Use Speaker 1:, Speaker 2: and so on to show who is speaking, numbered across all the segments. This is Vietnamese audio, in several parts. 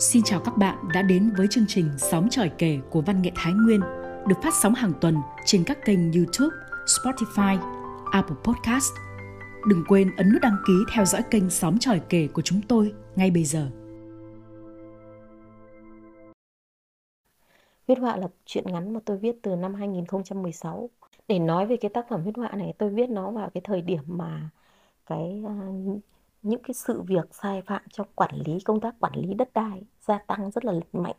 Speaker 1: Xin chào các bạn đã đến với chương trình Sóng tròi kể của Văn nghệ Thái Nguyên được phát sóng hàng tuần trên các kênh YouTube, Spotify, Apple Podcast. Đừng quên ấn nút đăng ký theo dõi kênh Sóng tròi kể của chúng tôi ngay bây giờ.
Speaker 2: Huyết họa là chuyện ngắn mà tôi viết từ năm 2016. Để nói về cái tác phẩm huyết họa này, tôi viết nó vào cái thời điểm mà cái uh, những cái sự việc sai phạm trong quản lý, công tác quản lý đất đai gia tăng rất là mạnh.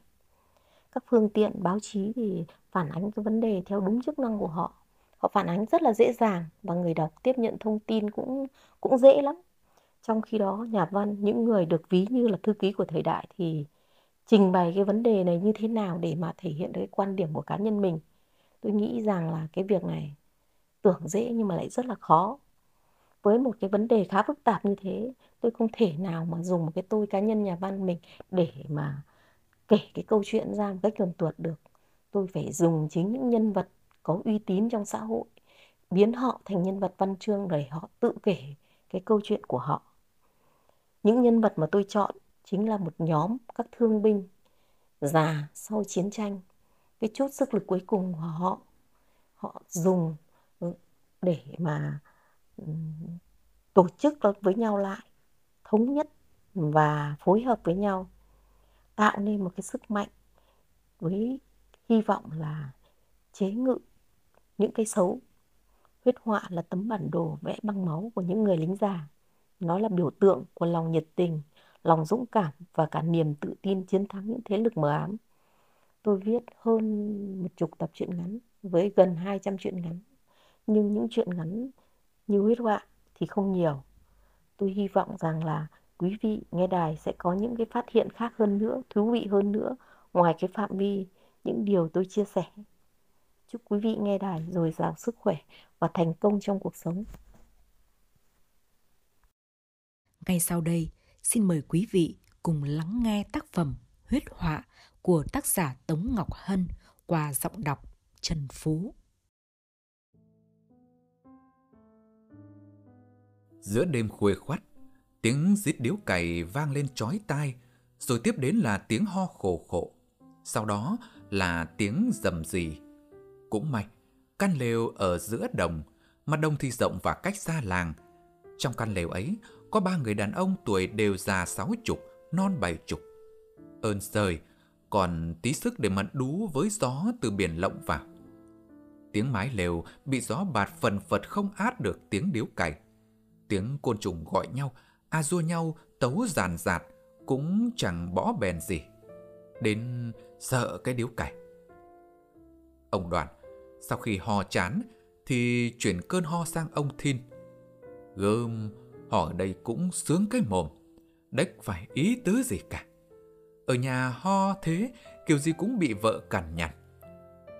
Speaker 2: Các phương tiện báo chí thì phản ánh cái vấn đề theo đúng chức năng của họ. Họ phản ánh rất là dễ dàng và người đọc tiếp nhận thông tin cũng cũng dễ lắm. Trong khi đó, nhà văn, những người được ví như là thư ký của thời đại thì trình bày cái vấn đề này như thế nào để mà thể hiện được cái quan điểm của cá nhân mình? Tôi nghĩ rằng là cái việc này tưởng dễ nhưng mà lại rất là khó với một cái vấn đề khá phức tạp như thế, tôi không thể nào mà dùng một cái tôi cá nhân nhà văn mình để mà kể cái câu chuyện ra một cách luận tuột được. Tôi phải dùng chính những nhân vật có uy tín trong xã hội, biến họ thành nhân vật văn chương để họ tự kể cái câu chuyện của họ. Những nhân vật mà tôi chọn chính là một nhóm các thương binh già sau chiến tranh. Cái chốt sức lực cuối cùng của họ họ dùng để mà tổ chức với nhau lại, thống nhất và phối hợp với nhau, tạo nên một cái sức mạnh với hy vọng là chế ngự những cái xấu, huyết họa là tấm bản đồ vẽ bằng máu của những người lính già. Nó là biểu tượng của lòng nhiệt tình, lòng dũng cảm và cả niềm tự tin chiến thắng những thế lực mờ ám. Tôi viết hơn một chục tập truyện ngắn, với gần 200 truyện ngắn, nhưng những truyện ngắn như huyết họa thì không nhiều. Tôi hy vọng rằng là quý vị nghe đài sẽ có những cái phát hiện khác hơn nữa, thú vị hơn nữa ngoài cái phạm vi những điều tôi chia sẻ. Chúc quý vị nghe đài dồi dào sức khỏe và thành công trong cuộc sống.
Speaker 1: Ngay sau đây, xin mời quý vị cùng lắng nghe tác phẩm Huyết họa của tác giả Tống Ngọc Hân qua giọng đọc Trần Phú.
Speaker 3: Giữa đêm khuya khoắt, tiếng rít điếu cày vang lên chói tai, rồi tiếp đến là tiếng ho khổ khổ. Sau đó là tiếng rầm rì. Cũng may, căn lều ở giữa đồng, mà đồng thì rộng và cách xa làng. Trong căn lều ấy, có ba người đàn ông tuổi đều già sáu chục, non bảy chục. Ơn trời, còn tí sức để mặn đú với gió từ biển lộng vào. Tiếng mái lều bị gió bạt phần phật không át được tiếng điếu cày tiếng côn trùng gọi nhau, a dua nhau tấu giàn giạt, cũng chẳng bỏ bèn gì. Đến sợ cái điếu cày. Ông đoàn, sau khi ho chán, thì chuyển cơn ho sang ông Thin. Gơm, họ ở đây cũng sướng cái mồm, đếch phải ý tứ gì cả. Ở nhà ho thế, kiểu gì cũng bị vợ cằn nhằn.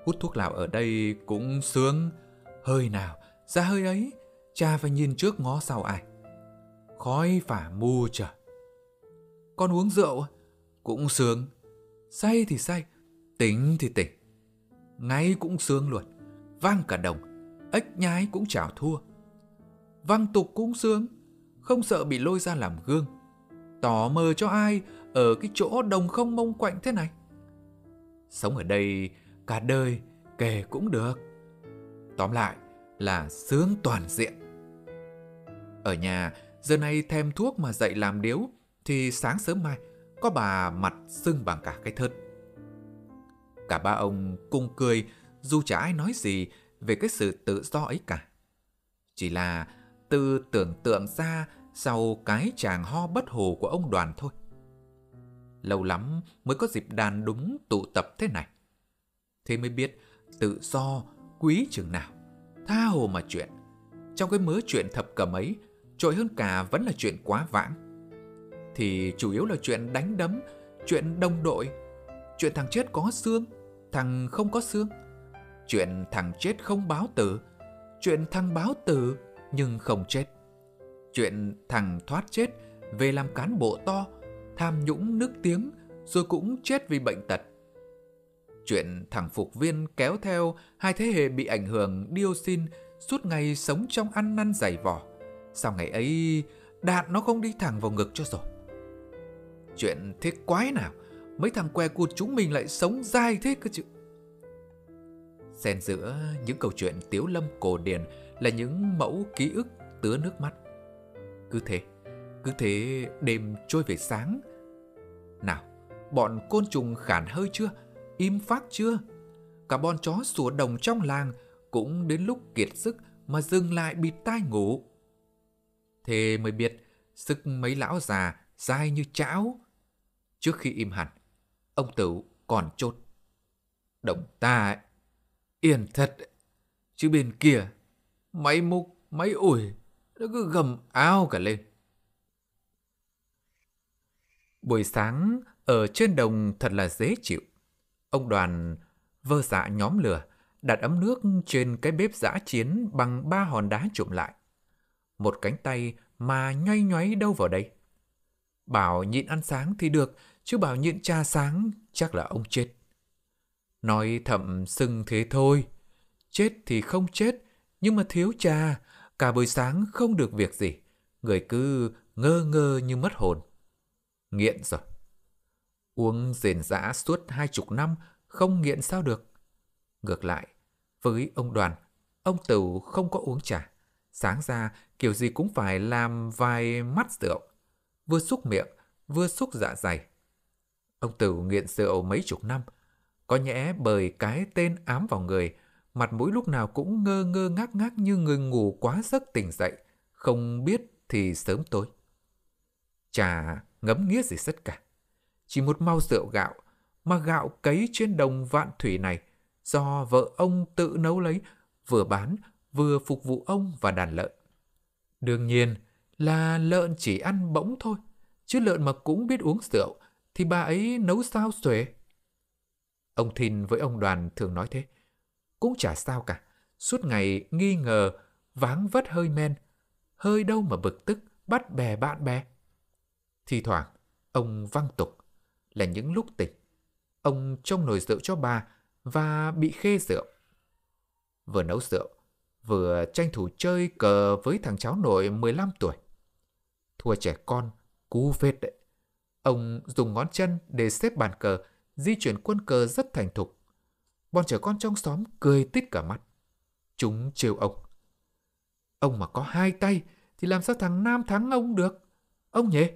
Speaker 3: Hút thuốc lào ở đây cũng sướng, hơi nào, ra hơi ấy, cha phải nhìn trước ngó sau ai. Khói phả mù trời. Con uống rượu à? cũng sướng, say thì say, tỉnh thì tỉnh. Ngay cũng sướng luôn, vang cả đồng, ếch nhái cũng chào thua. Văng tục cũng sướng, không sợ bị lôi ra làm gương. Tỏ mờ cho ai ở cái chỗ đồng không mông quạnh thế này. Sống ở đây cả đời kể cũng được. Tóm lại là sướng toàn diện. Ở nhà, giờ này thêm thuốc mà dậy làm điếu, thì sáng sớm mai, có bà mặt sưng bằng cả cái thớt. Cả ba ông cùng cười, dù chả ai nói gì về cái sự tự do ấy cả. Chỉ là từ tưởng tượng ra sau cái chàng ho bất hồ của ông đoàn thôi. Lâu lắm mới có dịp đàn đúng tụ tập thế này. Thế mới biết tự do quý chừng nào, tha hồ mà chuyện. Trong cái mớ chuyện thập cầm ấy trội hơn cả vẫn là chuyện quá vãng. Thì chủ yếu là chuyện đánh đấm, chuyện đồng đội, chuyện thằng chết có xương, thằng không có xương, chuyện thằng chết không báo tử, chuyện thằng báo tử nhưng không chết, chuyện thằng thoát chết về làm cán bộ to, tham nhũng nước tiếng rồi cũng chết vì bệnh tật. Chuyện thằng phục viên kéo theo hai thế hệ bị ảnh hưởng dioxin suốt ngày sống trong ăn năn dày vỏ Sao ngày ấy đạn nó không đi thẳng vào ngực cho rồi Chuyện thế quái nào mấy thằng que cụt chúng mình lại sống dai thế cơ chứ. Xen giữa những câu chuyện tiếu lâm cổ điển là những mẫu ký ức tứa nước mắt. Cứ thế, cứ thế đêm trôi về sáng. Nào, bọn côn trùng khản hơi chưa? Im phát chưa? Cả bọn chó sủa đồng trong làng cũng đến lúc kiệt sức mà dừng lại bịt tai ngủ. Thế mới biết sức mấy lão già dai như chảo. Trước khi im hẳn, ông Tử còn chốt. Động ta ấy, yên thật, chứ bên kia, máy múc, máy ủi, nó cứ gầm ao cả lên. Buổi sáng, ở trên đồng thật là dễ chịu. Ông đoàn vơ dạ nhóm lửa, đặt ấm nước trên cái bếp giã chiến bằng ba hòn đá trụm lại. Một cánh tay mà nhoay nhoáy đâu vào đây. Bảo nhịn ăn sáng thì được, chứ bảo nhịn trà sáng chắc là ông chết. Nói thậm sưng thế thôi. Chết thì không chết, nhưng mà thiếu trà, cả buổi sáng không được việc gì. Người cứ ngơ ngơ như mất hồn. Nghiện rồi. Uống rền rã suốt hai chục năm, không nghiện sao được. Ngược lại, với ông đoàn, ông Tửu không có uống trà. Sáng ra, kiểu gì cũng phải làm vài mắt rượu. Vừa xúc miệng, vừa xúc dạ dày. Ông Tửu nghiện rượu mấy chục năm. Có nhẽ bởi cái tên ám vào người, mặt mũi lúc nào cũng ngơ ngơ ngác ngác như người ngủ quá giấc tỉnh dậy, không biết thì sớm tối. Chả ngấm nghĩa gì tất cả. Chỉ một mau rượu gạo, mà gạo cấy trên đồng vạn thủy này do vợ ông tự nấu lấy, vừa bán vừa phục vụ ông và đàn lợn. Đương nhiên là lợn chỉ ăn bỗng thôi, chứ lợn mà cũng biết uống rượu thì bà ấy nấu sao xuể. Ông Thìn với ông Đoàn thường nói thế. Cũng chả sao cả, suốt ngày nghi ngờ, váng vất hơi men, hơi đâu mà bực tức, bắt bè bạn bè. Thì thoảng, ông văng tục, là những lúc tỉnh. Ông trông nồi rượu cho bà và bị khê rượu. Vừa nấu rượu, vừa tranh thủ chơi cờ với thằng cháu nội 15 tuổi. Thua trẻ con, cú phết đấy. Ông dùng ngón chân để xếp bàn cờ, di chuyển quân cờ rất thành thục. Bọn trẻ con trong xóm cười tít cả mắt. Chúng trêu ông. Ông mà có hai tay thì làm sao thằng Nam thắng ông được? Ông nhỉ?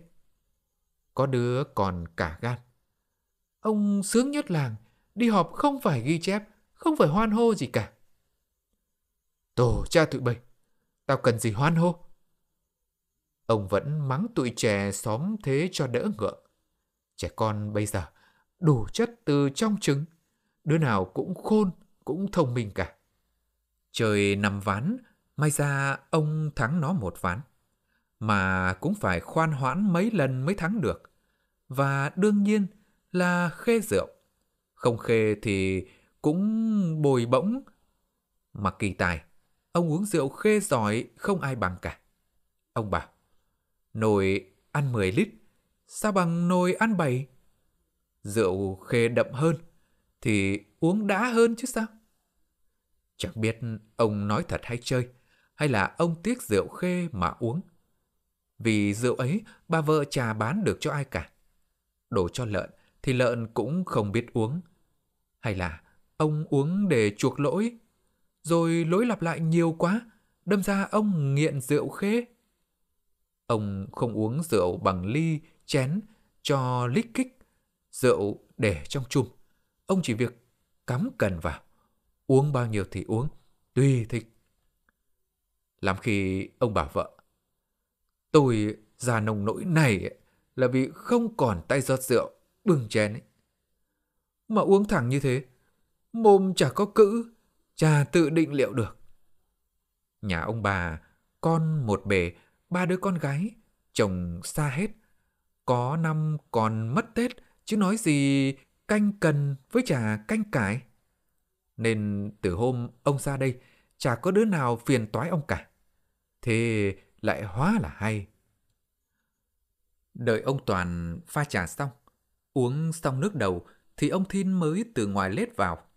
Speaker 3: Có đứa còn cả gan. Ông sướng nhất làng, đi họp không phải ghi chép, không phải hoan hô gì cả. Tổ cha tụi bay, tao cần gì hoan hô? Ông vẫn mắng tụi trẻ xóm thế cho đỡ ngượng. Trẻ con bây giờ đủ chất từ trong trứng, đứa nào cũng khôn, cũng thông minh cả. Trời nằm ván, may ra ông thắng nó một ván. Mà cũng phải khoan hoãn mấy lần mới thắng được. Và đương nhiên là khê rượu. Không khê thì cũng bồi bỗng. Mà kỳ tài, ông uống rượu khê giỏi không ai bằng cả. Ông bảo, nồi ăn 10 lít, sao bằng nồi ăn 7? Rượu khê đậm hơn, thì uống đã hơn chứ sao? Chẳng biết ông nói thật hay chơi, hay là ông tiếc rượu khê mà uống. Vì rượu ấy bà vợ chả bán được cho ai cả. Đổ cho lợn thì lợn cũng không biết uống. Hay là ông uống để chuộc lỗi, rồi lỗi lặp lại nhiều quá, đâm ra ông nghiện rượu khê. Ông không uống rượu bằng ly, chén, cho lít kích, rượu để trong chum. Ông chỉ việc cắm cần vào, uống bao nhiêu thì uống, tùy thích. Làm khi ông bảo vợ, tôi già nồng nỗi này là vì không còn tay giọt rượu bưng chén ấy. Mà uống thẳng như thế, mồm chả có cữ, chả tự định liệu được. Nhà ông bà, con một bề, ba đứa con gái, chồng xa hết. Có năm còn mất Tết, chứ nói gì canh cần với chả canh cải. Nên từ hôm ông ra đây, chả có đứa nào phiền toái ông cả. Thế lại hóa là hay. Đợi ông Toàn pha trà xong, Uống xong nước đầu thì ông Thin mới từ ngoài lết vào.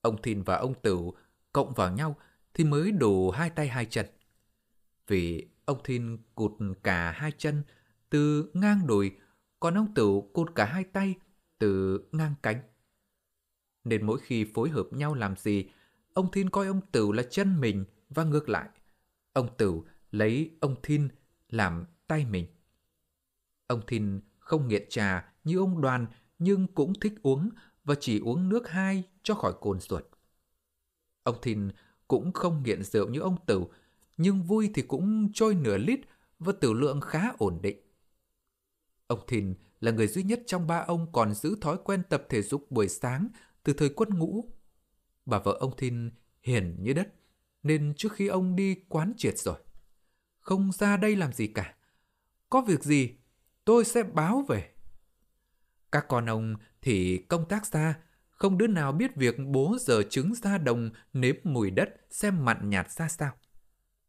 Speaker 3: Ông Thin và ông Tửu cộng vào nhau thì mới đủ hai tay hai chân. Vì ông Thin cụt cả hai chân từ ngang đùi, còn ông Tửu cụt cả hai tay từ ngang cánh. Nên mỗi khi phối hợp nhau làm gì, ông Thiên coi ông Tửu là chân mình và ngược lại. Ông Tửu lấy ông Thiên làm tay mình. Ông Thiên không nghiện trà như ông Đoàn nhưng cũng thích uống và chỉ uống nước hai cho khỏi cồn ruột. Ông Thìn cũng không nghiện rượu như ông Tửu, nhưng vui thì cũng trôi nửa lít và tử lượng khá ổn định. Ông Thìn là người duy nhất trong ba ông còn giữ thói quen tập thể dục buổi sáng từ thời quân ngũ. Bà vợ ông Thìn hiền như đất, nên trước khi ông đi quán triệt rồi. Không ra đây làm gì cả. Có việc gì, tôi sẽ báo về. Các con ông thì công tác xa, không đứa nào biết việc bố giờ trứng ra đồng nếm mùi đất xem mặn nhạt ra sao.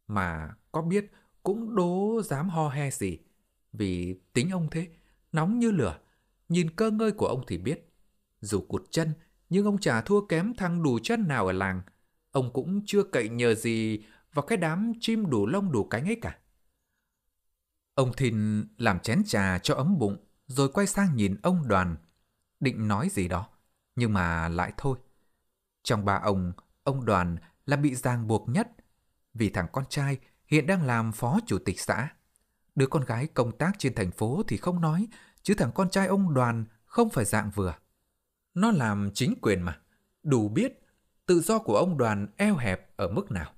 Speaker 3: Mà có biết cũng đố dám ho he gì. Vì tính ông thế, nóng như lửa. Nhìn cơ ngơi của ông thì biết. Dù cụt chân, nhưng ông chả thua kém thằng đủ chân nào ở làng. Ông cũng chưa cậy nhờ gì vào cái đám chim đủ lông đủ cánh ấy cả. Ông Thìn làm chén trà cho ấm bụng, rồi quay sang nhìn ông đoàn. Định nói gì đó, nhưng mà lại thôi. Trong ba ông, ông đoàn là bị ràng buộc nhất, vì thằng con trai hiện đang làm phó chủ tịch xã. Đứa con gái công tác trên thành phố thì không nói, chứ thằng con trai ông đoàn không phải dạng vừa. Nó làm chính quyền mà, đủ biết tự do của ông đoàn eo hẹp ở mức nào.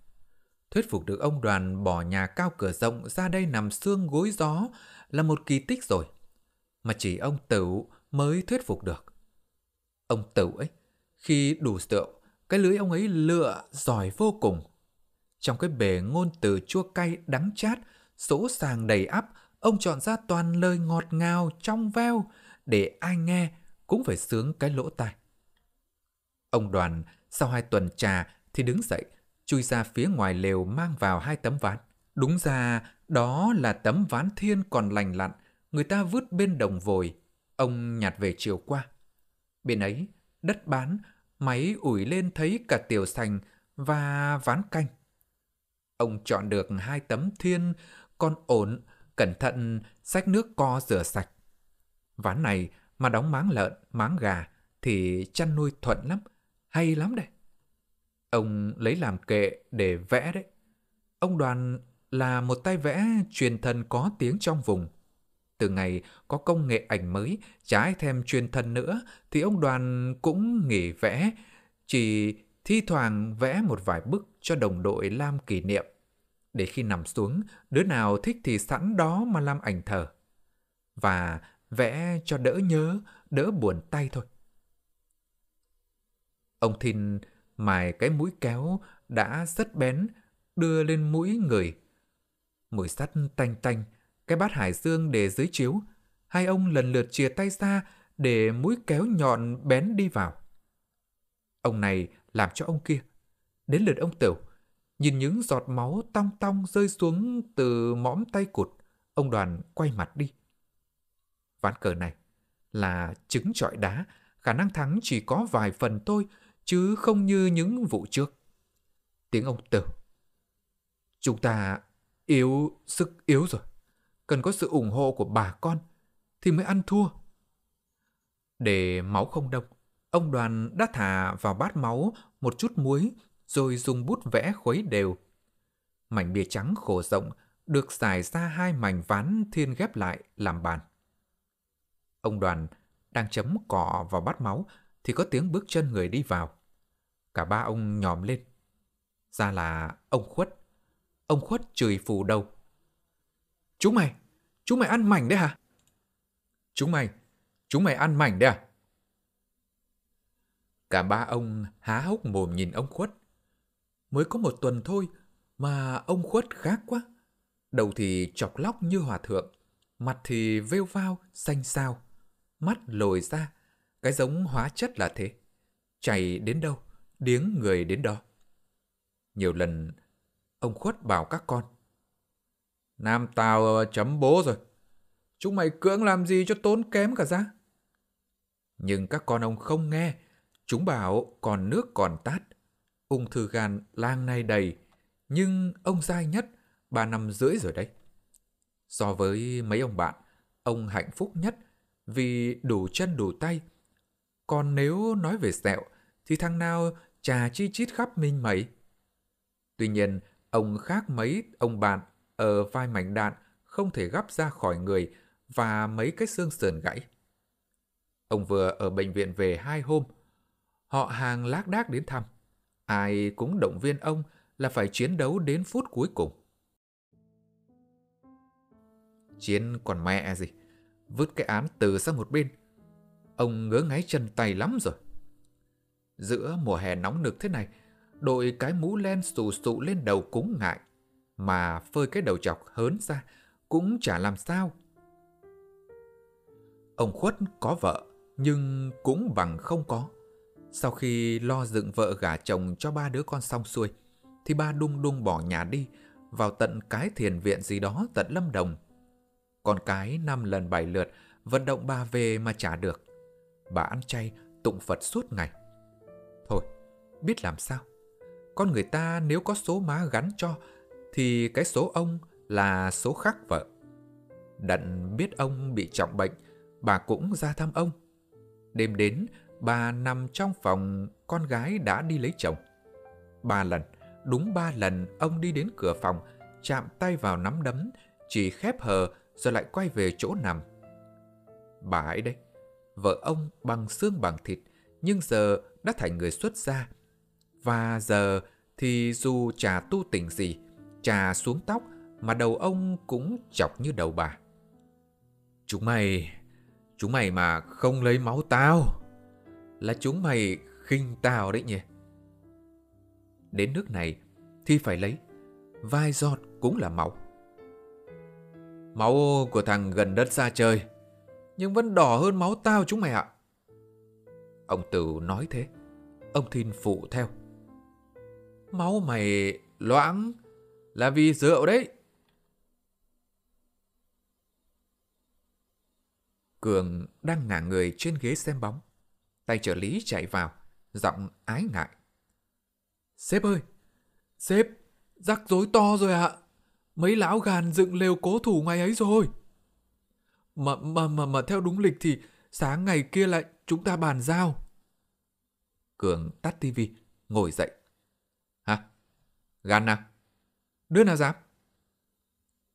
Speaker 3: Thuyết phục được ông đoàn bỏ nhà cao cửa rộng ra đây nằm xương gối gió là một kỳ tích rồi. Mà chỉ ông Tửu mới thuyết phục được. Ông Tửu ấy, khi đủ rượu, cái lưới ông ấy lựa giỏi vô cùng. Trong cái bể ngôn từ chua cay đắng chát, sỗ sàng đầy ắp, ông chọn ra toàn lời ngọt ngào, trong veo, để ai nghe cũng phải sướng cái lỗ tai. Ông đoàn sau hai tuần trà thì đứng dậy, chui ra phía ngoài lều mang vào hai tấm ván. Đúng ra đó là tấm ván thiên còn lành lặn, người ta vứt bên đồng vồi. Ông nhặt về chiều qua. Bên ấy, đất bán, máy ủi lên thấy cả tiểu sành và ván canh. Ông chọn được hai tấm thiên con ổn, cẩn thận xách nước co rửa sạch. Ván này mà đóng máng lợn, máng gà thì chăn nuôi thuận lắm, hay lắm đấy. Ông lấy làm kệ để vẽ đấy. Ông đoàn là một tay vẽ truyền thần có tiếng trong vùng. Từ ngày có công nghệ ảnh mới, trái thêm chuyên thân nữa, thì ông đoàn cũng nghỉ vẽ, chỉ thi thoảng vẽ một vài bức cho đồng đội làm kỷ niệm. Để khi nằm xuống, đứa nào thích thì sẵn đó mà làm ảnh thờ. Và vẽ cho đỡ nhớ, đỡ buồn tay thôi. Ông Thìn mài cái mũi kéo đã rất bén, đưa lên mũi người. Mùi sắt tanh tanh, cái bát hải dương để dưới chiếu. Hai ông lần lượt chia tay ra để mũi kéo nhọn bén đi vào. Ông này làm cho ông kia. Đến lượt ông Tửu, nhìn những giọt máu tong tong rơi xuống từ mõm tay cụt, ông đoàn quay mặt đi. Ván cờ này là trứng trọi đá, khả năng thắng chỉ có vài phần thôi, chứ không như những vụ trước. Tiếng ông Tử. Chúng ta yếu, sức yếu rồi. Cần có sự ủng hộ của bà con thì mới ăn thua. Để máu không đông, ông đoàn đã thả vào bát máu một chút muối rồi dùng bút vẽ khuấy đều. Mảnh bìa trắng khổ rộng được giải ra hai mảnh ván thiên ghép lại làm bàn. Ông đoàn đang chấm cọ vào bát máu thì có tiếng bước chân người đi vào. Cả ba ông nhòm lên. Ra là ông khuất. Ông khuất chửi phù đầu. Chúng mày, chúng mày ăn mảnh đấy hả? Chúng mày, chúng mày ăn mảnh đấy à? Cả ba ông há hốc mồm nhìn ông khuất. Mới có một tuần thôi mà ông khuất khác quá. Đầu thì chọc lóc như hòa thượng, mặt thì vêu vao, xanh xao, mắt lồi ra, cái giống hóa chất là thế. Chảy đến đâu, điếng người đến đó. Nhiều lần, ông khuất bảo các con. Nam tao ờ, chấm bố rồi. Chúng mày cưỡng làm gì cho tốn kém cả ra. Nhưng các con ông không nghe. Chúng bảo còn nước còn tát. Ung thư gan lang này đầy. Nhưng ông dai nhất, ba năm rưỡi rồi đấy. So với mấy ông bạn, ông hạnh phúc nhất vì đủ chân đủ tay, Còn nếu nói về sẹo, thì thằng nào trà chi chít khắp minh mẩy. Tuy nhiên, ông khác mấy ông bạn ở vai mảnh đạn không thể gắp ra khỏi người và mấy cái xương sườn gãy. Ông vừa ở bệnh viện về hai hôm. Họ hàng lác đác đến thăm. Ai cũng động viên ông là phải chiến đấu đến phút cuối cùng. Chiến còn mẹ gì. Vứt cái án từ sang một bên. Ông ngớ ngáy chân tay lắm rồi. Giữa mùa hè nóng nực thế này, đội cái mũ len xù xụ lên đầu cũng ngại. Mà phơi cái đầu chọc hớn ra cũng chả làm sao. Ông Khuất có vợ, nhưng cũng bằng không có. Sau khi lo dựng vợ gả chồng cho ba đứa con xong xuôi, thì ba đung đung bỏ nhà đi, vào tận cái thiền viện gì đó tận Lâm Đồng. Con cái năm lần bảy lượt vận động bà về mà trả được. Bà ăn chay, tụng Phật suốt ngày. Thôi, biết làm sao. Con người ta nếu có số má gắn cho, thì cái số ông là số khác vợ. đặn biết ông bị trọng bệnh, bà cũng ra thăm ông. Đêm đến, bà nằm trong phòng con gái đã đi lấy chồng. Ba lần, đúng ba lần ông đi đến cửa phòng, chạm tay vào nắm đấm, chỉ khép hờ rồi lại quay về chỗ nằm. Bà ấy đây, vợ ông bằng xương bằng thịt, nhưng giờ đã thành người xuất gia. Và giờ thì dù trà tu tỉnh gì, trà xuống tóc mà đầu ông cũng chọc như đầu bà. Chúng mày, chúng mày mà không lấy máu tao, là chúng mày khinh tao đấy nhỉ. Đến nước này thì phải lấy, vai giọt cũng là máu. Máu của thằng gần đất xa chơi, nhưng vẫn đỏ hơn máu tao chúng mày ạ. Ông Tử nói thế, ông Thìn phụ theo. Máu mày loãng là vì rượu đấy. Cường đang ngả người trên ghế xem bóng. Tay trợ lý chạy vào, giọng ái ngại. Sếp ơi! Sếp! Rắc rối to rồi ạ! Mấy lão gàn dựng lều cố thủ ngày ấy rồi. Mà, mà, mà, mà theo đúng lịch thì sáng ngày kia lại chúng ta bàn giao. Cường tắt tivi, ngồi dậy. Hả? Gan nào? Đứa nào dám?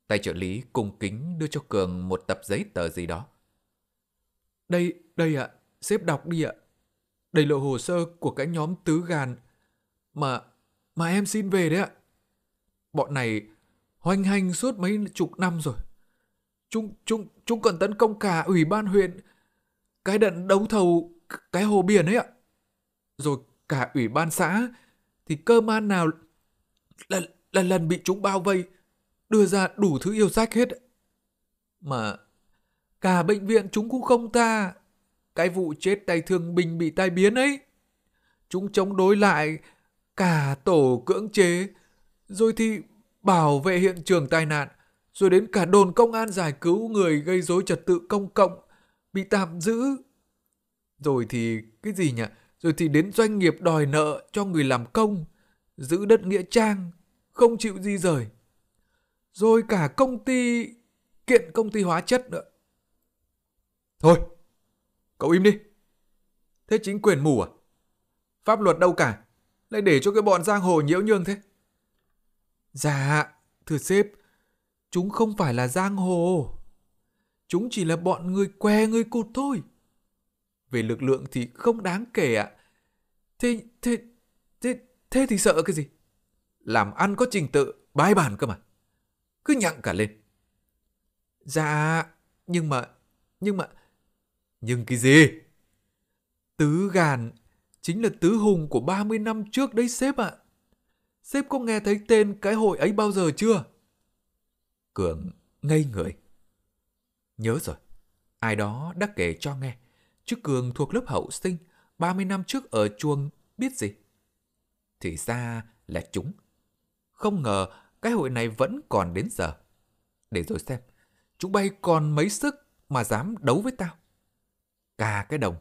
Speaker 3: Tay trợ lý cung kính đưa cho Cường một tập giấy tờ gì đó. Đây, đây ạ, xếp đọc đi ạ. Đây là hồ sơ của cái nhóm tứ gàn mà mà em xin về đấy ạ. Bọn này hoành hành suốt mấy chục năm rồi. Chúng chúng chúng còn tấn công cả ủy ban huyện cái đận đấu thầu cái hồ biển ấy ạ. Rồi cả ủy ban xã thì cơ man nào là là lần bị chúng bao vây đưa ra đủ thứ yêu sách hết. Mà cả bệnh viện chúng cũng không tha. Cái vụ chết tay thương binh bị tai biến ấy. Chúng chống đối lại cả tổ cưỡng chế, rồi thì bảo vệ hiện trường tai nạn, rồi đến cả đồn công an giải cứu người gây rối trật tự công cộng, bị tạm giữ. Rồi thì cái gì nhỉ? Rồi thì đến doanh nghiệp đòi nợ cho người làm công, giữ đất nghĩa trang, không chịu di rời. Rồi cả công ty kiện công ty hóa chất nữa. Thôi, cậu im đi. Thế chính quyền mù à? Pháp luật đâu cả, lại để cho cái bọn giang hồ nhiễu nhương thế. Dạ, thưa sếp, chúng không phải là giang hồ. Chúng chỉ là bọn người que người cụt thôi. Về lực lượng thì không đáng kể ạ. Thế, thế, thế, thế thì sợ cái gì? Làm ăn có trình tự, bài bản cơ mà. Cứ nhặng cả lên. Dạ, nhưng mà, nhưng mà, nhưng cái gì? Tứ gàn chính là tứ hùng của 30 năm trước đấy sếp ạ. Sếp có nghe thấy tên cái hội ấy bao giờ chưa? Cường ngây người. Nhớ rồi, ai đó đã kể cho nghe. Chứ Cường thuộc lớp hậu sinh, 30 năm trước ở chuồng biết gì. Thì ra là chúng. Không ngờ cái hội này vẫn còn đến giờ. Để rồi xem, chúng bay còn mấy sức mà dám đấu với tao. Cả cái đồng,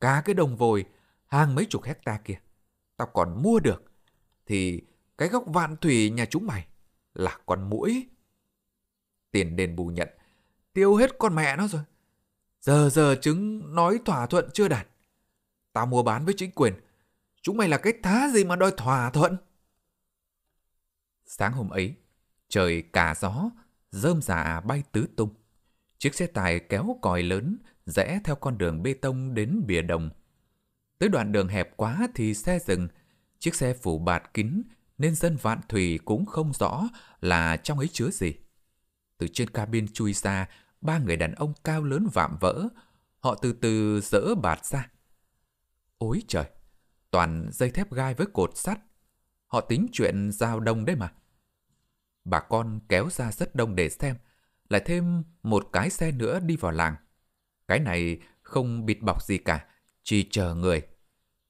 Speaker 3: cả cái đồng vồi, hàng mấy chục hecta kia, tao còn mua được. Thì cái góc vạn thủy nhà chúng mày là con mũi. Tiền đền bù nhận, tiêu hết con mẹ nó rồi. Giờ giờ chứng nói thỏa thuận chưa đạt. tao mua bán với chính quyền. Chúng mày là cái thá gì mà đòi thỏa thuận? Sáng hôm ấy, trời cả gió, rơm rạ bay tứ tung. Chiếc xe tải kéo còi lớn rẽ theo con đường bê tông đến bìa đồng. Tới đoạn đường hẹp quá thì xe dừng, chiếc xe phủ bạt kín nên dân vạn thủy cũng không rõ là trong ấy chứa gì. Từ trên cabin chui ra, ba người đàn ông cao lớn vạm vỡ, họ từ từ dỡ bạt ra. Ôi trời, toàn dây thép gai với cột sắt. Họ tính chuyện giao đông đấy mà. Bà con kéo ra rất đông để xem, lại thêm một cái xe nữa đi vào làng. Cái này không bịt bọc gì cả, chỉ chờ người.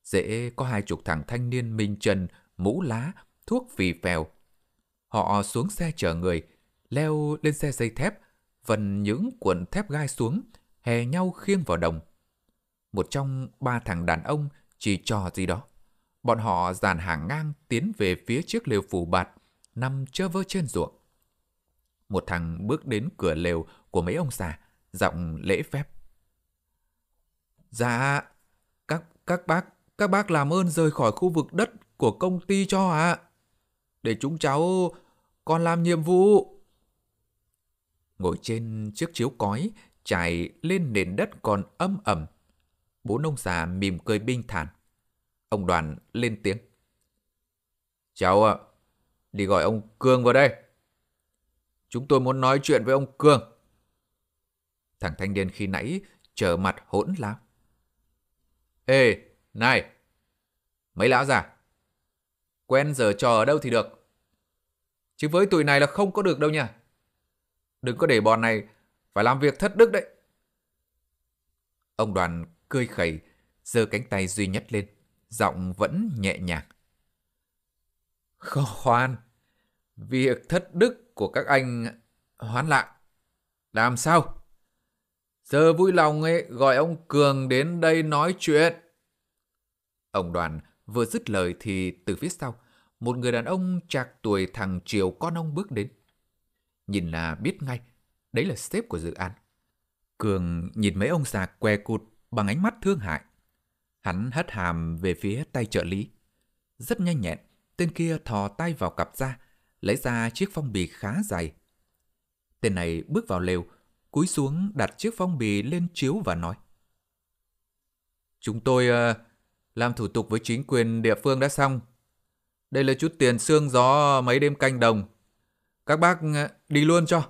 Speaker 3: Dễ có hai chục thằng thanh niên minh trần, mũ lá, thuốc phì phèo. Họ xuống xe chờ người, leo lên xe dây thép, vần những cuộn thép gai xuống, hè nhau khiêng vào đồng. Một trong ba thằng đàn ông chỉ trò gì đó. Bọn họ dàn hàng ngang tiến về phía chiếc lều phủ bạt, nằm chơ vơ trên ruộng. Một thằng bước đến cửa lều của mấy ông già, giọng lễ phép. Dạ, các các bác, các bác làm ơn rời khỏi khu vực đất của công ty cho ạ. Để chúng cháu còn làm nhiệm vụ. Ngồi trên chiếc chiếu cói, trải lên nền đất còn âm ẩm. Bốn ông già mỉm cười bình thản. Ông đoàn lên tiếng. Cháu ạ, đi gọi ông Cương vào đây. Chúng tôi muốn nói chuyện với ông Cương. Thằng thanh niên khi nãy trở mặt hỗn láo. Ê, này! Mấy lão già, quen giờ trò ở đâu thì được. Chứ với tụi này là không có được đâu nha. Đừng có để bọn này phải làm việc thất đức đấy. Ông đoàn cười khẩy, giơ cánh tay duy nhất lên, giọng vẫn nhẹ nhàng. Khoan, việc thất đức của các anh hoán lại. Làm sao? Giờ vui lòng ấy gọi ông Cường đến đây nói chuyện. Ông đoàn vừa dứt lời thì từ phía sau, một người đàn ông trạc tuổi thằng Triều con ông bước đến. Nhìn là biết ngay, đấy là sếp của dự án. Cường nhìn mấy ông già què cụt bằng ánh mắt thương hại. Hắn hất hàm về phía tay trợ lý. Rất nhanh nhẹn, tên kia thò tay vào cặp da, lấy ra chiếc phong bì khá dày. Tên này bước vào lều, cúi xuống đặt chiếc phong bì lên chiếu và nói. Chúng tôi uh, làm thủ tục với chính quyền địa phương đã xong. Đây là chút tiền xương gió mấy đêm canh đồng. Các bác uh, đi luôn cho.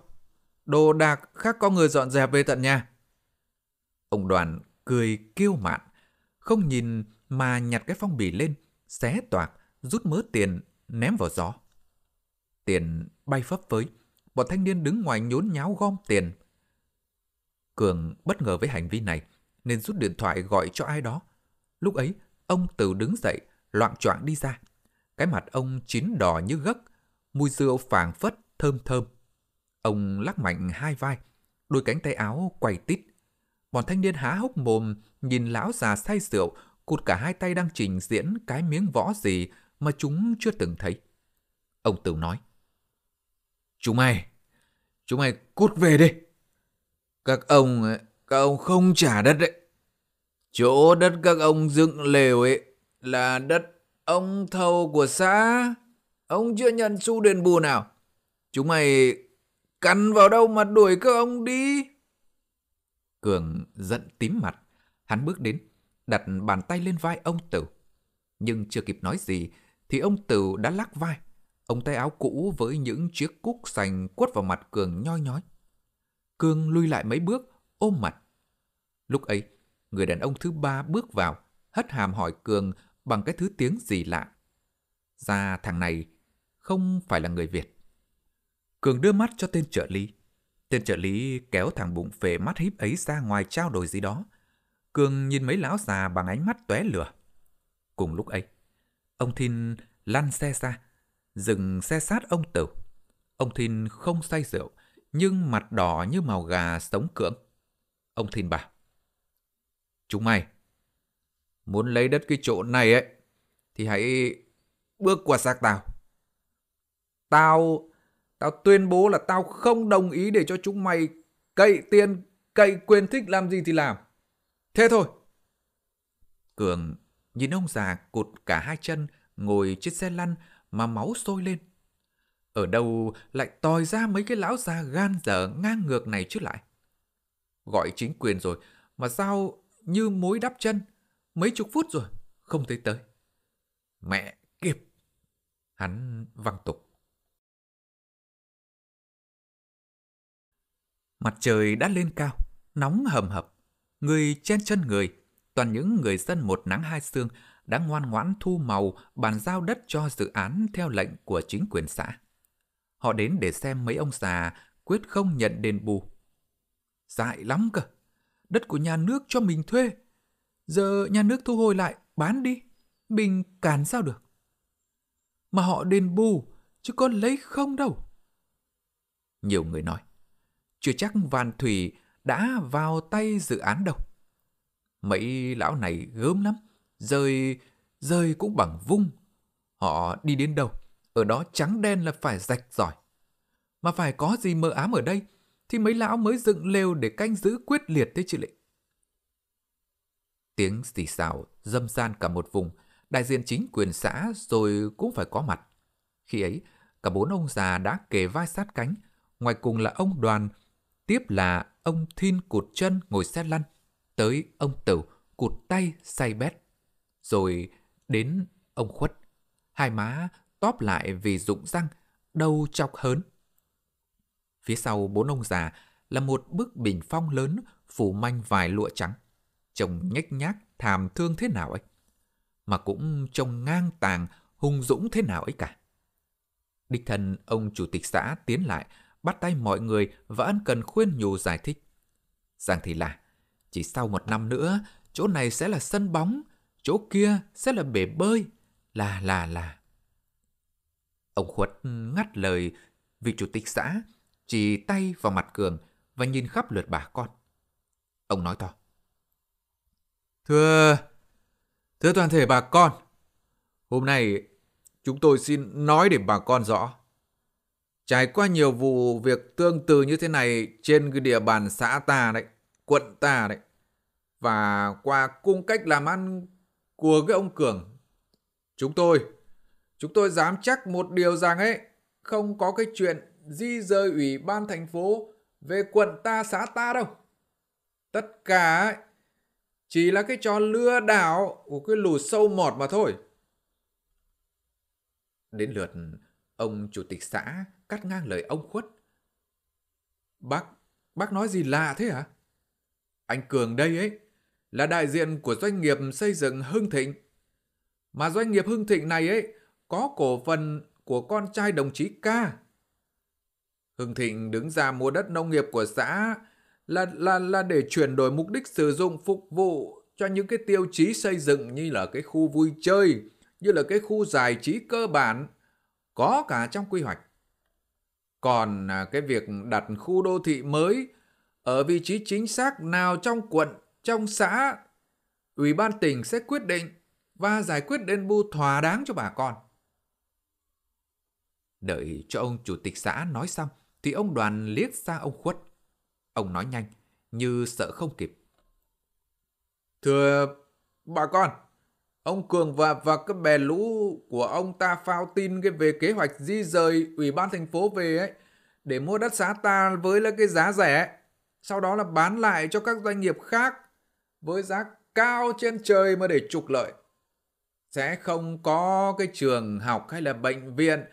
Speaker 3: Đồ đạc khác có người dọn dẹp về tận nhà. Ông đoàn cười kiêu mạn, không nhìn mà nhặt cái phong bì lên, xé toạc, rút mớ tiền, ném vào gió. Tiền bay phấp phới, bọn thanh niên đứng ngoài nhốn nháo gom tiền. Cường bất ngờ với hành vi này, nên rút điện thoại gọi cho ai đó. Lúc ấy, ông Từ đứng dậy, loạn choạng đi ra. Cái mặt ông chín đỏ như gấc, mùi rượu phảng phất, thơm thơm. Ông lắc mạnh hai vai, đôi cánh tay áo quay tít. Bọn thanh niên há hốc mồm, nhìn lão già say rượu, cụt cả hai tay đang trình diễn cái miếng võ gì mà chúng chưa từng thấy. Ông Tửu nói. Chúng mày, chúng mày cút về đi. Các ông, các ông không trả đất đấy. Chỗ đất các ông dựng lều ấy là đất ông thầu của xã. Ông chưa nhận xu đền bù nào. Chúng mày cắn vào đâu mà đuổi các ông đi. Cường giận tím mặt. Hắn bước đến, đặt bàn tay lên vai ông Tửu. Nhưng chưa kịp nói gì, thì ông Tửu đã lắc vai. Ông tay áo cũ với những chiếc cúc sành quất vào mặt Cường nhoi nhói. Cường lui lại mấy bước, ôm mặt. Lúc ấy, người đàn ông thứ ba bước vào, hất hàm hỏi Cường bằng cái thứ tiếng gì lạ. Ra thằng này không phải là người Việt. Cường đưa mắt cho tên trợ lý. Tên trợ lý kéo thằng bụng phệ mắt híp ấy ra ngoài trao đổi gì đó. Cường nhìn mấy lão già bằng ánh mắt tóe lửa. Cùng lúc ấy, ông Thin lăn xe ra, dừng xe sát ông Tửu. Ông Thin không say rượu, nhưng mặt đỏ như màu gà sống cưỡng. Ông Thin bảo, Chúng mày, muốn lấy đất cái chỗ này ấy, thì hãy bước qua xác tao. Tao Tao tuyên bố là tao không đồng ý để cho chúng mày cậy tiền, cậy quyền thích làm gì thì làm. Thế thôi. Cường nhìn ông già cụt cả hai chân ngồi trên xe lăn mà máu sôi lên. Ở đâu lại tòi ra mấy cái lão già gan dở ngang ngược này chứ lại. Gọi chính quyền rồi mà sao như mối đắp chân, mấy chục phút rồi, không thấy tới. Mẹ kịp! Hắn văng tục. Mặt trời đã lên cao, nóng hầm hập. Người chen chân người, toàn những người dân một nắng hai xương đã ngoan ngoãn thu màu bàn giao đất cho dự án theo lệnh của chính quyền xã. Họ đến để xem mấy ông già quyết không nhận đền bù. Dại lắm cơ. Đất của nhà nước cho mình thuê. Giờ nhà nước thu hồi lại, bán đi. Mình cản sao được. Mà họ đền bù, chứ có lấy không đâu. Nhiều người nói, chưa chắc van Thủy đã vào tay dự án đâu. Mấy lão này gớm lắm, rơi, rơi cũng bằng vung. Họ đi đến đâu, ở đó trắng đen là phải rạch giỏi. Mà phải có gì mơ ám ở đây, thì mấy lão mới dựng lều để canh giữ quyết liệt thế chị lệ. Tiếng xì xào, dâm gian cả một vùng, đại diện chính quyền xã rồi cũng phải có mặt. Khi ấy, cả bốn ông già đã kề vai sát cánh, ngoài cùng là ông đoàn, tiếp là ông Thin cụt chân ngồi xe lăn, tới ông Tửu cụt tay say bét, rồi đến ông Khuất, hai má tóp lại vì rụng răng, đầu chọc hớn. Phía sau bốn ông già là một bức bình phong lớn phủ manh vài lụa trắng, trông nhếch nhác thàm thương thế nào ấy, mà cũng trông ngang tàng hung dũng thế nào ấy cả. Đích thân ông chủ tịch xã tiến lại, bắt tay mọi người và ân cần khuyên nhủ giải thích. Rằng thì là, chỉ sau một năm nữa, chỗ này sẽ là sân bóng, chỗ kia sẽ là bể bơi, là là là. Ông Khuất ngắt lời vị chủ tịch xã, chỉ tay vào mặt Cường và nhìn khắp lượt bà con. Ông nói to. Thưa, thưa toàn thể bà con, hôm nay chúng tôi xin nói để bà con rõ. Trải qua nhiều vụ việc tương tự như thế này trên cái địa bàn xã ta đấy, quận ta đấy, và qua cung cách làm ăn của cái ông Cường, chúng tôi, chúng tôi dám chắc một điều rằng ấy, không có cái chuyện di rời ủy ban thành phố về quận ta xã ta đâu. Tất cả ấy, chỉ là cái trò lừa đảo của cái lù sâu mọt mà thôi. Đến lượt ông chủ tịch xã cắt ngang lời ông khuất. Bác, bác nói gì lạ thế hả? Anh Cường đây ấy, là đại diện của doanh nghiệp xây dựng Hưng Thịnh. Mà doanh nghiệp Hưng Thịnh này ấy, có cổ phần của con trai đồng chí ca. Hưng Thịnh đứng ra mua đất nông nghiệp của xã là là là để chuyển đổi mục đích sử dụng phục vụ cho những cái tiêu chí xây dựng như là cái khu vui chơi, như là cái khu giải trí cơ bản có cả trong quy hoạch. Còn à, cái việc đặt khu đô thị mới ở vị trí chính xác nào trong quận, trong xã, Ủy ban tỉnh sẽ quyết định và giải quyết đền bù thỏa đáng cho bà con. Đợi cho ông chủ tịch xã nói xong, thì ông đoàn liếc xa ông khuất. Ông nói nhanh, như sợ không kịp. Thưa bà con, ông Cường và và cái bè lũ của ông ta phao tin cái về kế hoạch di rời ủy ban thành phố về ấy để mua đất xã ta với là cái giá rẻ, sau đó là bán lại cho các doanh nghiệp khác với giá cao trên trời mà để trục lợi. Sẽ không có cái trường học hay là bệnh viện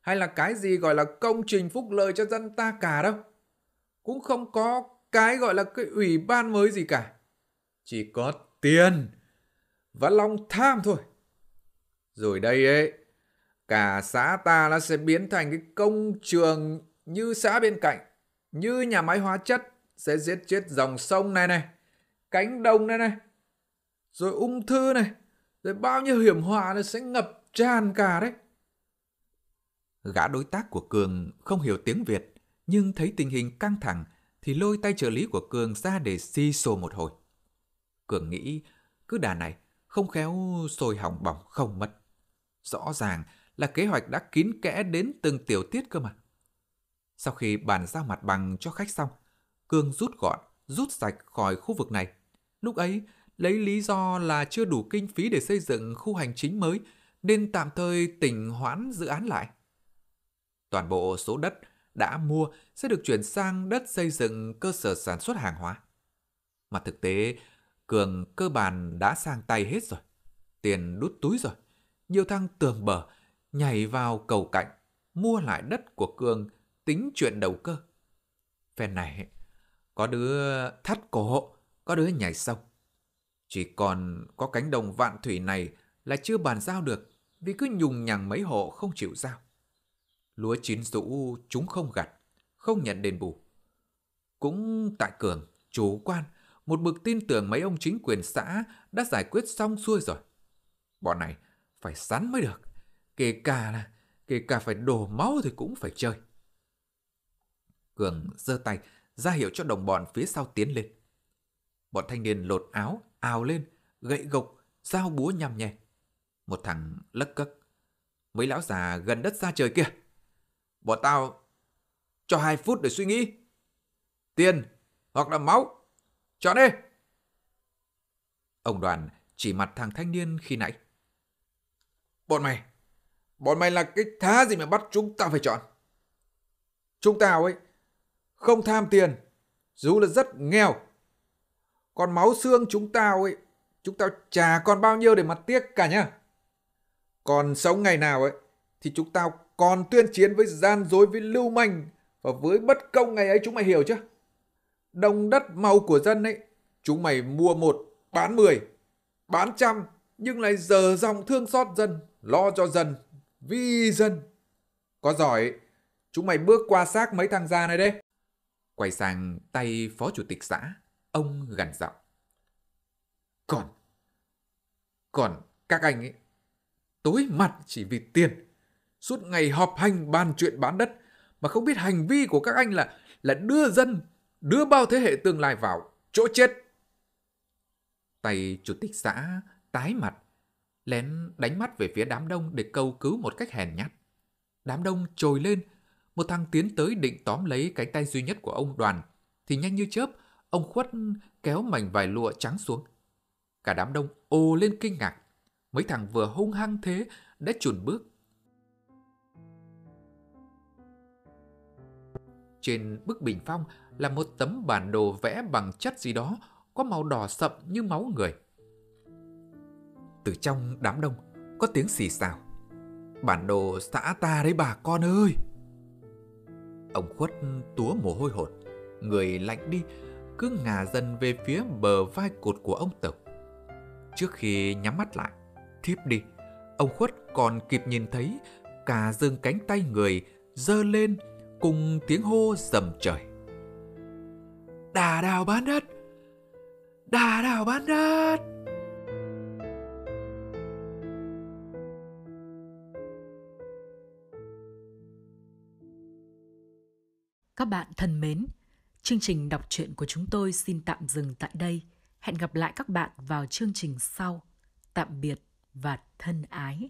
Speaker 3: hay là cái gì gọi là công trình phúc lợi cho dân ta cả đâu. Cũng không có cái gọi là cái ủy ban mới gì cả. Chỉ có tiền và lòng tham thôi. Rồi đây ấy, cả xã ta nó sẽ biến thành cái công trường như xã bên cạnh, như nhà máy hóa chất sẽ giết chết dòng sông này này, cánh đồng này này, rồi ung thư này, rồi bao nhiêu hiểm họa nó sẽ ngập tràn cả đấy. Gã đối tác của Cường không hiểu tiếng Việt, nhưng thấy tình hình căng thẳng thì lôi tay trợ lý của Cường ra để si xô một hồi. Cường nghĩ cứ đà này không khéo sôi hỏng bỏng không mất. Rõ ràng là kế hoạch đã kín kẽ đến từng tiểu tiết cơ mà. Sau khi bàn giao mặt bằng cho khách xong, cương rút gọn, rút sạch khỏi khu vực này. Lúc ấy lấy lý do là chưa đủ kinh phí để xây dựng khu hành chính mới nên tạm thời tỉnh hoãn dự án lại. Toàn bộ số đất đã mua sẽ được chuyển sang đất xây dựng cơ sở sản xuất hàng hóa. Mà thực tế, Cường cơ bản đã sang tay hết rồi. Tiền đút túi rồi. Nhiều thằng tường bờ, nhảy vào cầu cạnh, mua lại đất của Cường tính chuyện đầu cơ. Phen này, có đứa thắt cổ, có đứa nhảy sông. Chỉ còn có cánh đồng vạn thủy này là chưa bàn giao được vì cứ nhùng nhằng mấy hộ không chịu giao. Lúa chín rũ chúng không gặt, không nhận đền bù. Cũng tại Cường, chủ quan, một bực tin tưởng mấy ông chính quyền xã đã giải quyết xong xuôi rồi. Bọn này phải sắn mới được, kể cả là kể cả phải đổ máu thì cũng phải chơi. Cường giơ tay ra hiệu cho đồng bọn phía sau tiến lên. Bọn thanh niên lột áo, ào lên, gậy gộc, dao búa nhằm nhẹ. Một thằng lấc cấc. Mấy lão già gần đất xa trời kia. Bọn tao cho hai phút để suy nghĩ. Tiền hoặc là máu. Chọn đi. Ông đoàn chỉ mặt thằng thanh niên khi nãy. Bọn mày, bọn mày là cái thá gì mà bắt chúng tao phải chọn? Chúng tao ấy, không tham tiền, dù là rất nghèo. Còn máu xương chúng tao ấy, chúng tao chả còn bao nhiêu để mặt tiếc cả nhá. Còn sống ngày nào ấy, thì chúng tao còn tuyên chiến với gian dối với lưu manh và với bất công ngày ấy chúng mày hiểu chứ? Đồng đất màu của dân ấy, chúng mày mua một, bán mười, bán trăm, nhưng lại giờ dòng thương xót dân, lo cho dân, vì dân. Có giỏi, chúng mày bước qua xác mấy thằng già này đấy. Quay sang tay phó chủ tịch xã, ông gằn giọng. Còn, còn các anh ấy, tối mặt chỉ vì tiền, suốt ngày họp hành bàn chuyện bán đất, mà không biết hành vi của các anh là là đưa dân, đưa bao thế hệ tương lai vào chỗ chết. Tay chủ tịch xã tái mặt, lén đánh mắt về phía đám đông để cầu cứu một cách hèn nhát. Đám đông trồi lên, một thằng tiến tới định tóm lấy cánh tay duy nhất của ông đoàn, thì nhanh như chớp, ông khuất kéo mảnh vải lụa trắng xuống. Cả đám đông ô lên kinh ngạc. Mấy thằng vừa hung hăng thế đã chùn bước. Trên bức bình phong là một tấm bản đồ vẽ bằng chất gì đó có màu đỏ sậm như máu người. Từ trong đám đông có tiếng xì xào. Bản đồ xã ta đấy bà con ơi! Ông khuất túa mồ hôi hột, người lạnh đi, cứ ngả dần về phía bờ vai cột của ông Tộc. Trước khi nhắm mắt lại, thiếp đi, ông khuất còn kịp nhìn thấy cả dương cánh tay người dơ lên cùng tiếng hô rầm trời. Đà đào bán đất! Đà đào bán đất!
Speaker 1: Bạn thân mến, chương trình đọc truyện của chúng tôi xin tạm dừng tại đây. Hẹn gặp lại các bạn vào chương trình sau. Tạm biệt và thân ái.